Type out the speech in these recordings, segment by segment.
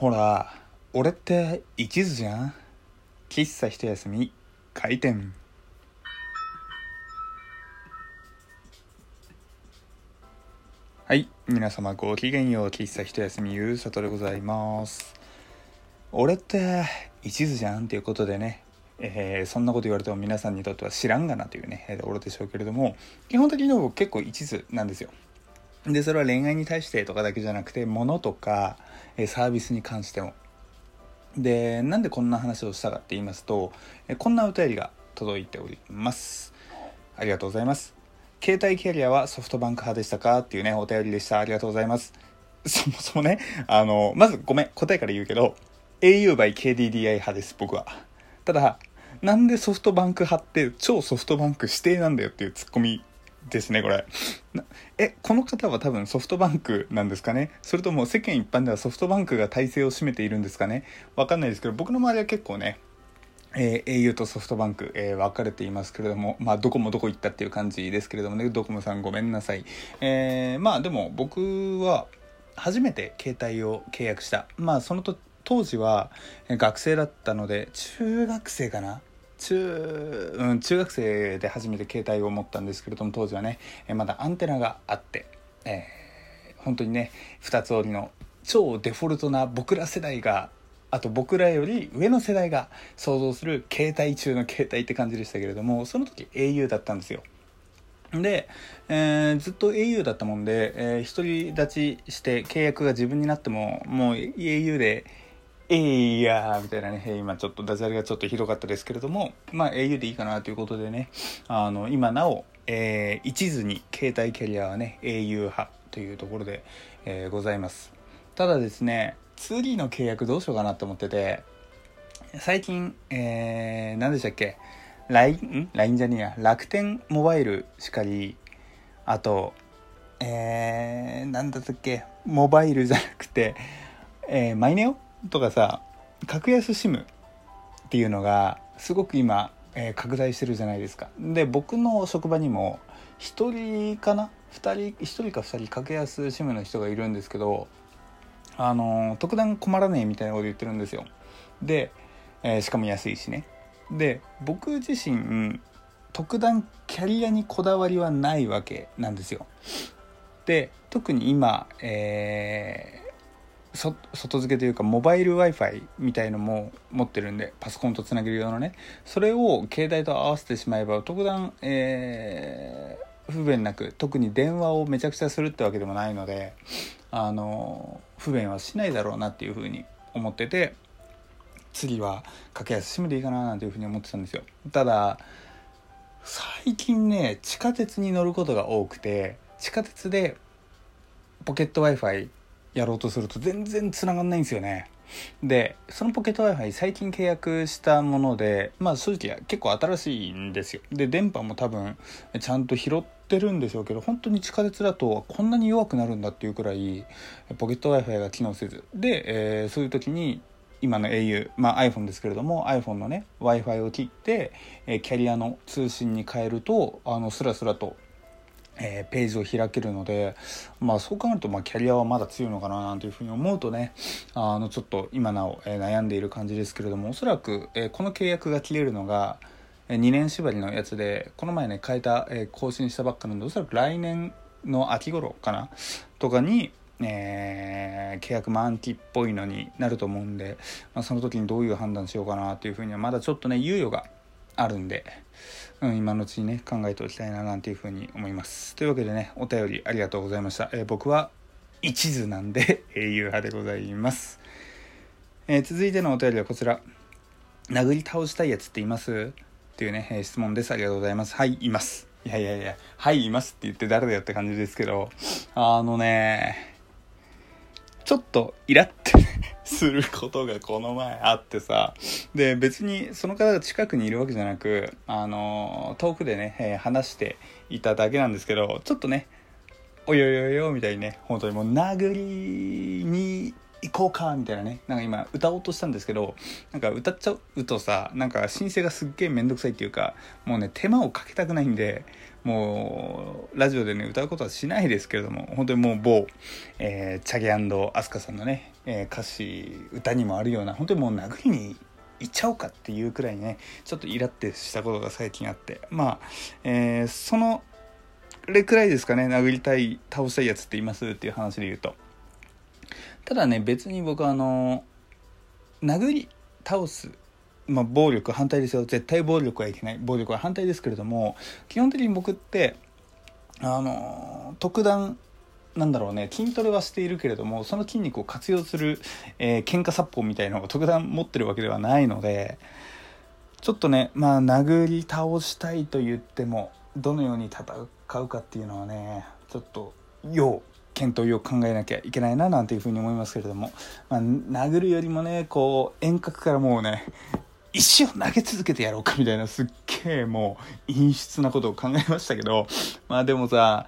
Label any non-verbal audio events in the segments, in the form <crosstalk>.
ほら俺って一途じゃん？喫茶一休み開店。はい皆様ごきげんよう喫茶一休みゆうさとでございます。俺って一途じゃん？っていうことでね。えー、そんなこと言われても皆さんにとっては知らんがなというね、えー、ところでしょうけれども基本的に僕結構一途なんですよ。でそれは恋愛に対してとかだけじゃなくて物とか、サービスに関しても。でなんでこんな話をしたかって言いますと、こんなお便りが届いております。ありがとうございます。携帯キャリアはソフトバンク派でしたかっていうねお便りでした。ありがとうございます。<laughs> そもそもねあのまずごめん答えから言うけど au by KDDI 派です僕は。ただなんでソフトバンク派って超ソフトバンク指定なんだよっていうツッコミですねこれ。えこの方は多分ソフトバンクなんですかね？それとも世間一般ではソフトバンクが体制を占めているんですかね？わかんないですけど僕の周りは結構ねえー、au とソフトバンク、えー、分かれていますけれども、まあ、どこもどこ行ったっていう感じですけれどもね、ドコモさんごめんなさい。えー、まあでも僕は初めて携帯を契約した。まあそのと当時は学生だったので、中学生かな？中,、うん、中学生で初めて携帯を持ったんですけれども当時はねまだアンテナがあって、えー、本当にね2つ折りの超デフォルトな僕ら世代があと僕らより上の世代が想像する携帯中の携帯って感じでしたけれどもその時 au だったんですよ。で、えー、ずっと au だったもんで、えー、独り立ちして契約が自分になってももう au でえいやーみたいなね、今ちょっとダジャレがちょっとひどかったですけれども、まあ au でいいかなということでね、あの、今なお、えー、一途に携帯キャリアはね、au 派というところで、えー、ございます。ただですね、次の契約どうしようかなと思ってて、最近、えー、何でしたっけ ?LINE? LINE じゃねえや。楽天モバイルしかり、あと、えー、なんだったっけ？モバイルじゃなくて、えー、マイネオ？とかさ格安 SIM っていうのがすごく今、えー、拡大してるじゃないですか。で僕の職場にも1人かな？2人1人か2人格安 SIM の人がいるんですけどあの特段困らねえみたいなこと言ってるんですよ。で、えー、しかも安いしね。で僕自身特段キャリアにこだわりはないわけなんですよ。で特に今、え外付けというかモバイル Wi-Fi みたいのも持ってるんでパソコンとつなげる用のね。それを携帯と合わせてしまえば特段、えー、不便なく特に電話をめちゃくちゃするってわけでもないのであの不便はしないだろうなっていうふうに思ってて次は格安 SIM でいいかななんていうふうに思ってたんですよ。ただ最近ね地下鉄に乗ることが多くて地下鉄でポケット Wi-Fi やろうとすると全然繋がんないんですよね。で、そのポケット Wi-Fi 最近契約したもので、まあ正直結構新しいんですよ。で、電波も多分ちゃんと拾ってるんでしょうけど、本当に地下鉄だとこんなに弱くなるんだっていうくらい、ポケット Wi-Fi が機能せず。で、えー、そういう時に今の au、まあ、iPhone ですけれども iPhone のね Wi-Fi を切って、えー、キャリアの通信に変えるとあのスラスラとえー、ページを開けるので、まあ、そう考えると、まあ、キャリアはまだ強いのかななんていうふうに思うとねあのちょっと今なお、えー、悩んでいる感じですけれどもおそらく、えー、この契約が切れるのが、え2年縛りのやつでこの前ね変えた、え更新したばっかなんでおそらく来年の秋頃かなとかに、えー、契約満期っぽいのになると思うんで、まあ、その時にどういう判断しようかなというふうにはまだちょっとね猶予があるんで、うん、今のうちにね考えておきたいななんていうふうに思います。というわけでねお便りありがとうございました、えー、僕は一途なんで <laughs> 英雄派でございます、えー、続いてのお便りはこちら。殴り倒したいやつっています？っていうね、えー、質問です。ありがとうございます。はいいます。いやいやいやはいいますって言って誰だよって感じですけど。あのねちょっとイラってすることがこの前あってさ。で別にその方が近くにいるわけじゃなくあの遠くでね、え、話していただけなんですけどちょっとねおよよよみたいにね本当にもう殴りに行こうかみたいなね。なんか今歌おうとしたんですけどなんか歌っちゃうとさなんか申請がすっげえ面倒くさいっていうかもうね手間をかけたくないんでもうラジオでね歌うことはしないですけれども本当にもう某、えー、チャゲアスカさんのね、えー、歌詞歌にもあるような本当にもう殴りに行っちゃおうかっていうくらいねちょっとイラってしたことが最近あってまあ、えー、そのれくらいですかね殴りたい倒したいやつっていますっていう話で言うと。ただね別に僕あの殴り倒すまあ、暴力反対ですよ。絶対暴力はいけない。暴力は反対ですけれども基本的に僕ってあの特段なんだろうね筋トレはしているけれどもその筋肉を活用する、えー、喧嘩殺法みたいなのを特段持ってるわけではないのでちょっとねまあ殴り倒したいと言ってもどのように戦うかっていうのはねちょっと要。検討を考えなきゃいけないななんていうふうに思いますけれども、まあ、殴るよりもねこう遠隔からもうね石を投げ続けてやろうかみたいなすっげえもう陰湿なことを考えましたけどまあでもさ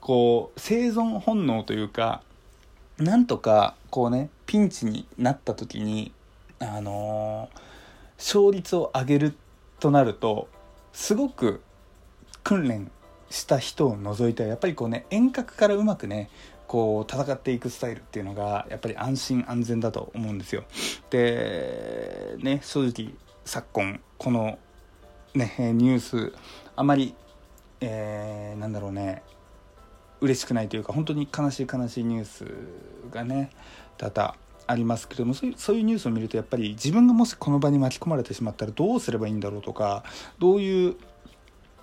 こう生存本能というかなんとかこうねピンチになった時にあのー、勝率を上げるとなるとすごく訓練した人を除いてはやっぱりこうね遠隔からうまくねこう戦っていくスタイルっていうのがやっぱり安心安全だと思うんですよ。でね正直昨今このねニュースあまり、えー、なんだろうね嬉しくないというか本当に悲しい悲しいニュースがね多々ありますけどもそういうそういうニュースを見るとやっぱり自分がもしこの場に巻き込まれてしまったらどうすればいいんだろうとかどういう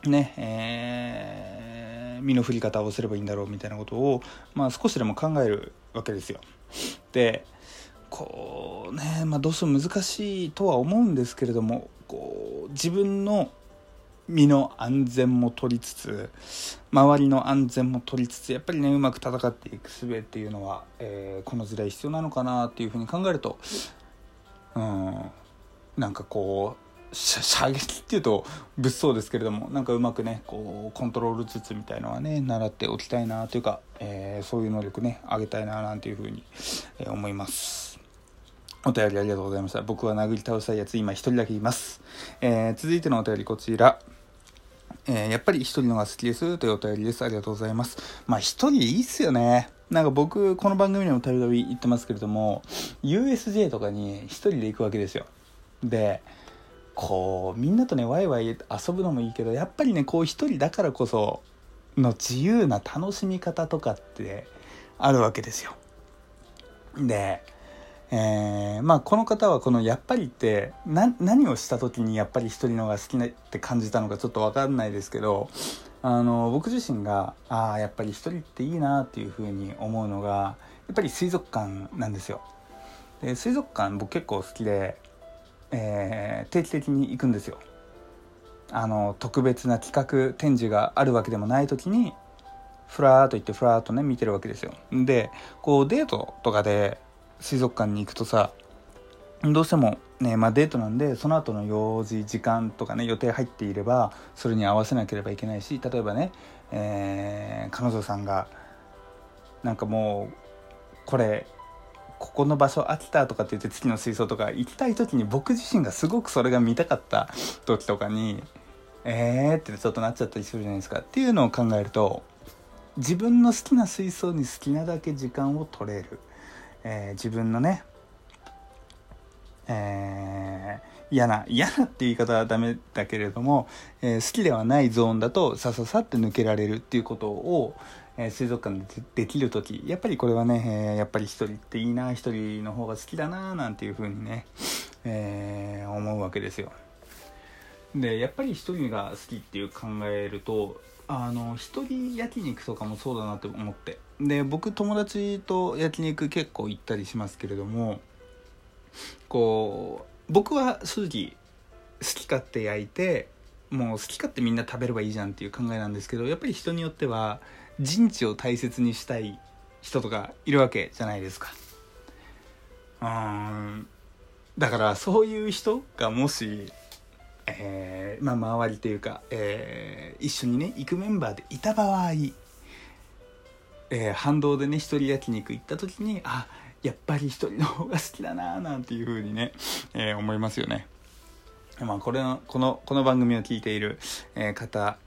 ねえー、身の振り方をすればいいんだろうみたいなことを、まあ、少しでも考えるわけですよ。でこうね、まあ、どうしても難しいとは思うんですけれどもこう自分の身の安全も取りつつ周りの安全も取りつつやっぱりねうまく戦っていく術っていうのは、えー、この時代必要なのかなっていうふうに考えるとうんなんかこう射撃っていうと物騒ですけれどもなんかうまくねこうコントロール術みたいのはね習っておきたいなというか、えー、そういう能力ね上げたいななんていうふうに、えー、思いますお便りありがとうございました僕は殴り倒したいやつ今一人だけいます、えー、続いてのお便りこちらえー、やっぱり一人のが好きですというお便りです。ありがとうございます。まあ一人いいっすよね。なんか僕、この番組でもたびたび言ってますけれども、USJ とかに一人で行くわけですよ。で、こうみんなとねワイワイ遊ぶのもいいけどやっぱりねこう一人だからこその自由な楽しみ方とかってあるわけですよ。で、えー、まあこの方はこの「やっぱり」って何をした時にやっぱり一人のが好きなって感じたのかちょっと分かんないですけどあの僕自身がああやっぱり一人っていいなっていうふうに思うのがやっぱり水族館なんですよ。で水族館僕結構好きでえー、定期的に行くんですよ。あの特別な企画展示があるわけでもない時にふらーっと行ってふらーっとね見てるわけですよ。でこうデートとかで水族館に行くとさどうしてもねまあ、デートなんでその後の用事時間とかね予定入っていればそれに合わせなければいけないし例えばね、えー、彼女さんがなんかもうこれここの場所飽きたとかって言って月の水槽とか行きたい時に僕自身がすごくそれが見たかった時とかにえーってちょっとなっちゃったりするじゃないですか。っていうのを考えると自分の好きな水槽に好きなだけ時間を取れる、えー、自分のねえー、嫌な嫌なって言い方はダメだけれども、えー、好きではないゾーンだとさささって抜けられるっていうことを、え、水族館でできる時やっぱりこれはね、え、やっぱり一人っていいな一人の方が好きだななんていうふうにね、えー、思うわけですよ。でやっぱり一人が好きっていう考えるとあの一人焼肉とかもそうだなって思ってで僕友達と焼肉結構行ったりしますけれどもこう僕は正直好き勝手焼いてもう好き勝手みんな食べればいいじゃんっていう考えなんですけどやっぱり人によっては陣地を大切にしたい人とかいるわけじゃないですか。うんだからそういう人がもし、えー、まあ周りというか、えー、一緒にね行くメンバーでいた場合、えー、反動でね一人焼肉行った時にあやっぱり一人の方が好きだななんていう風にね、えー、思いますよね。まあ、これのこのこの番組を聞いている、えー、方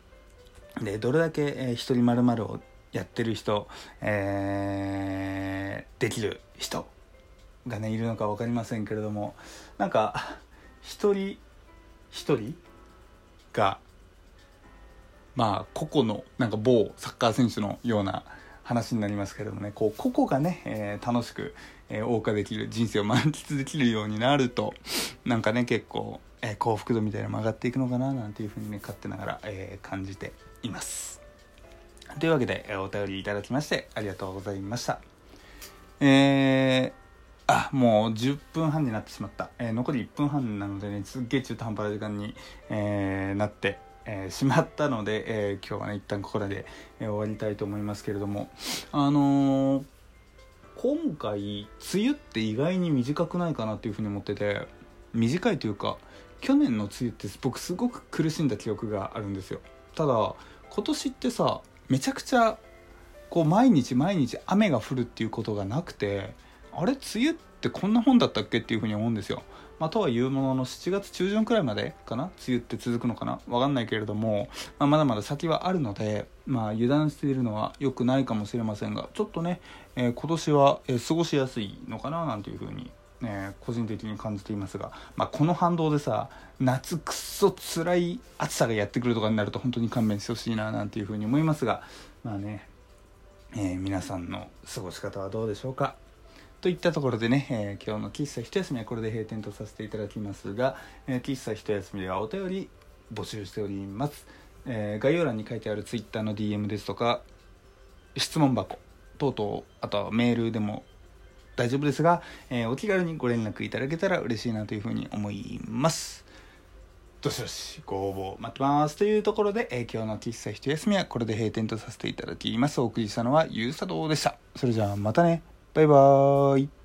でどれだけ、えー、一人まるをやってる人、えー、できる人がねいるのか分かりませんけれどもなんか一人一人がまあ個々のなんか某サッカー選手のような話になりますけれどもねこう個々がね、えー、楽しく、えー、謳歌できる人生を満喫できるようになるとなんかね結構、えー、幸福度みたいなのも上がっていくのかななんていうふうにね勝手ながら、えー、感じています。というわけで、お便りいただきましてありがとうございました。えー、あ、もう10分半になってしまった。えー、残り1分半なのでね、すっげえ中途半端な時間に、えー、なって、えー、しまったので、えー、今日はね一旦ここらで、えー、終わりたいと思いますけれどもあの、今回梅雨って意外に短くないかなっていうふうに思ってて短いというか去年の梅雨って僕すごく苦しんだ記憶があるんですよただ今年ってさめちゃくちゃこう毎日毎日雨が降るっていうことがなくてあれ梅雨ってこんな本だったっけっていうふうに思うんですよ。まあ、とはいうものの7月中旬くらいまでかな？梅雨って続くのかな？わかんないけれども、まあ、まだまだ先はあるので、まあ、油断しているのは良くないかもしれませんがちょっとね、えー、今年は、え、過ごしやすいのかな？なんていうふうに、え個人的に感じていますが、まあ、この反動でさ夏くっそ辛い暑さがやってくるとかになると本当に勘弁してほしいななんていうふうに思いますがまあね、えー、皆さんの過ごし方はどうでしょうか？といったところでね、えー、今日の喫茶一休みはこれで閉店とさせていただきますが、えー、喫茶一休みではお便り募集しております、えー、概要欄に書いてある Twitter の DM ですとか質問箱等々あとはメールでも大丈夫ですが、えー、お気軽にご連絡いただけたら嬉しいなというふうに思います。どしどしご応募待ってます。というところで、えー、今日の喫茶一休みはこれで閉店とさせていただきます。お送りしたのはゆうさとでした。それじゃあまたね。バイバーイ。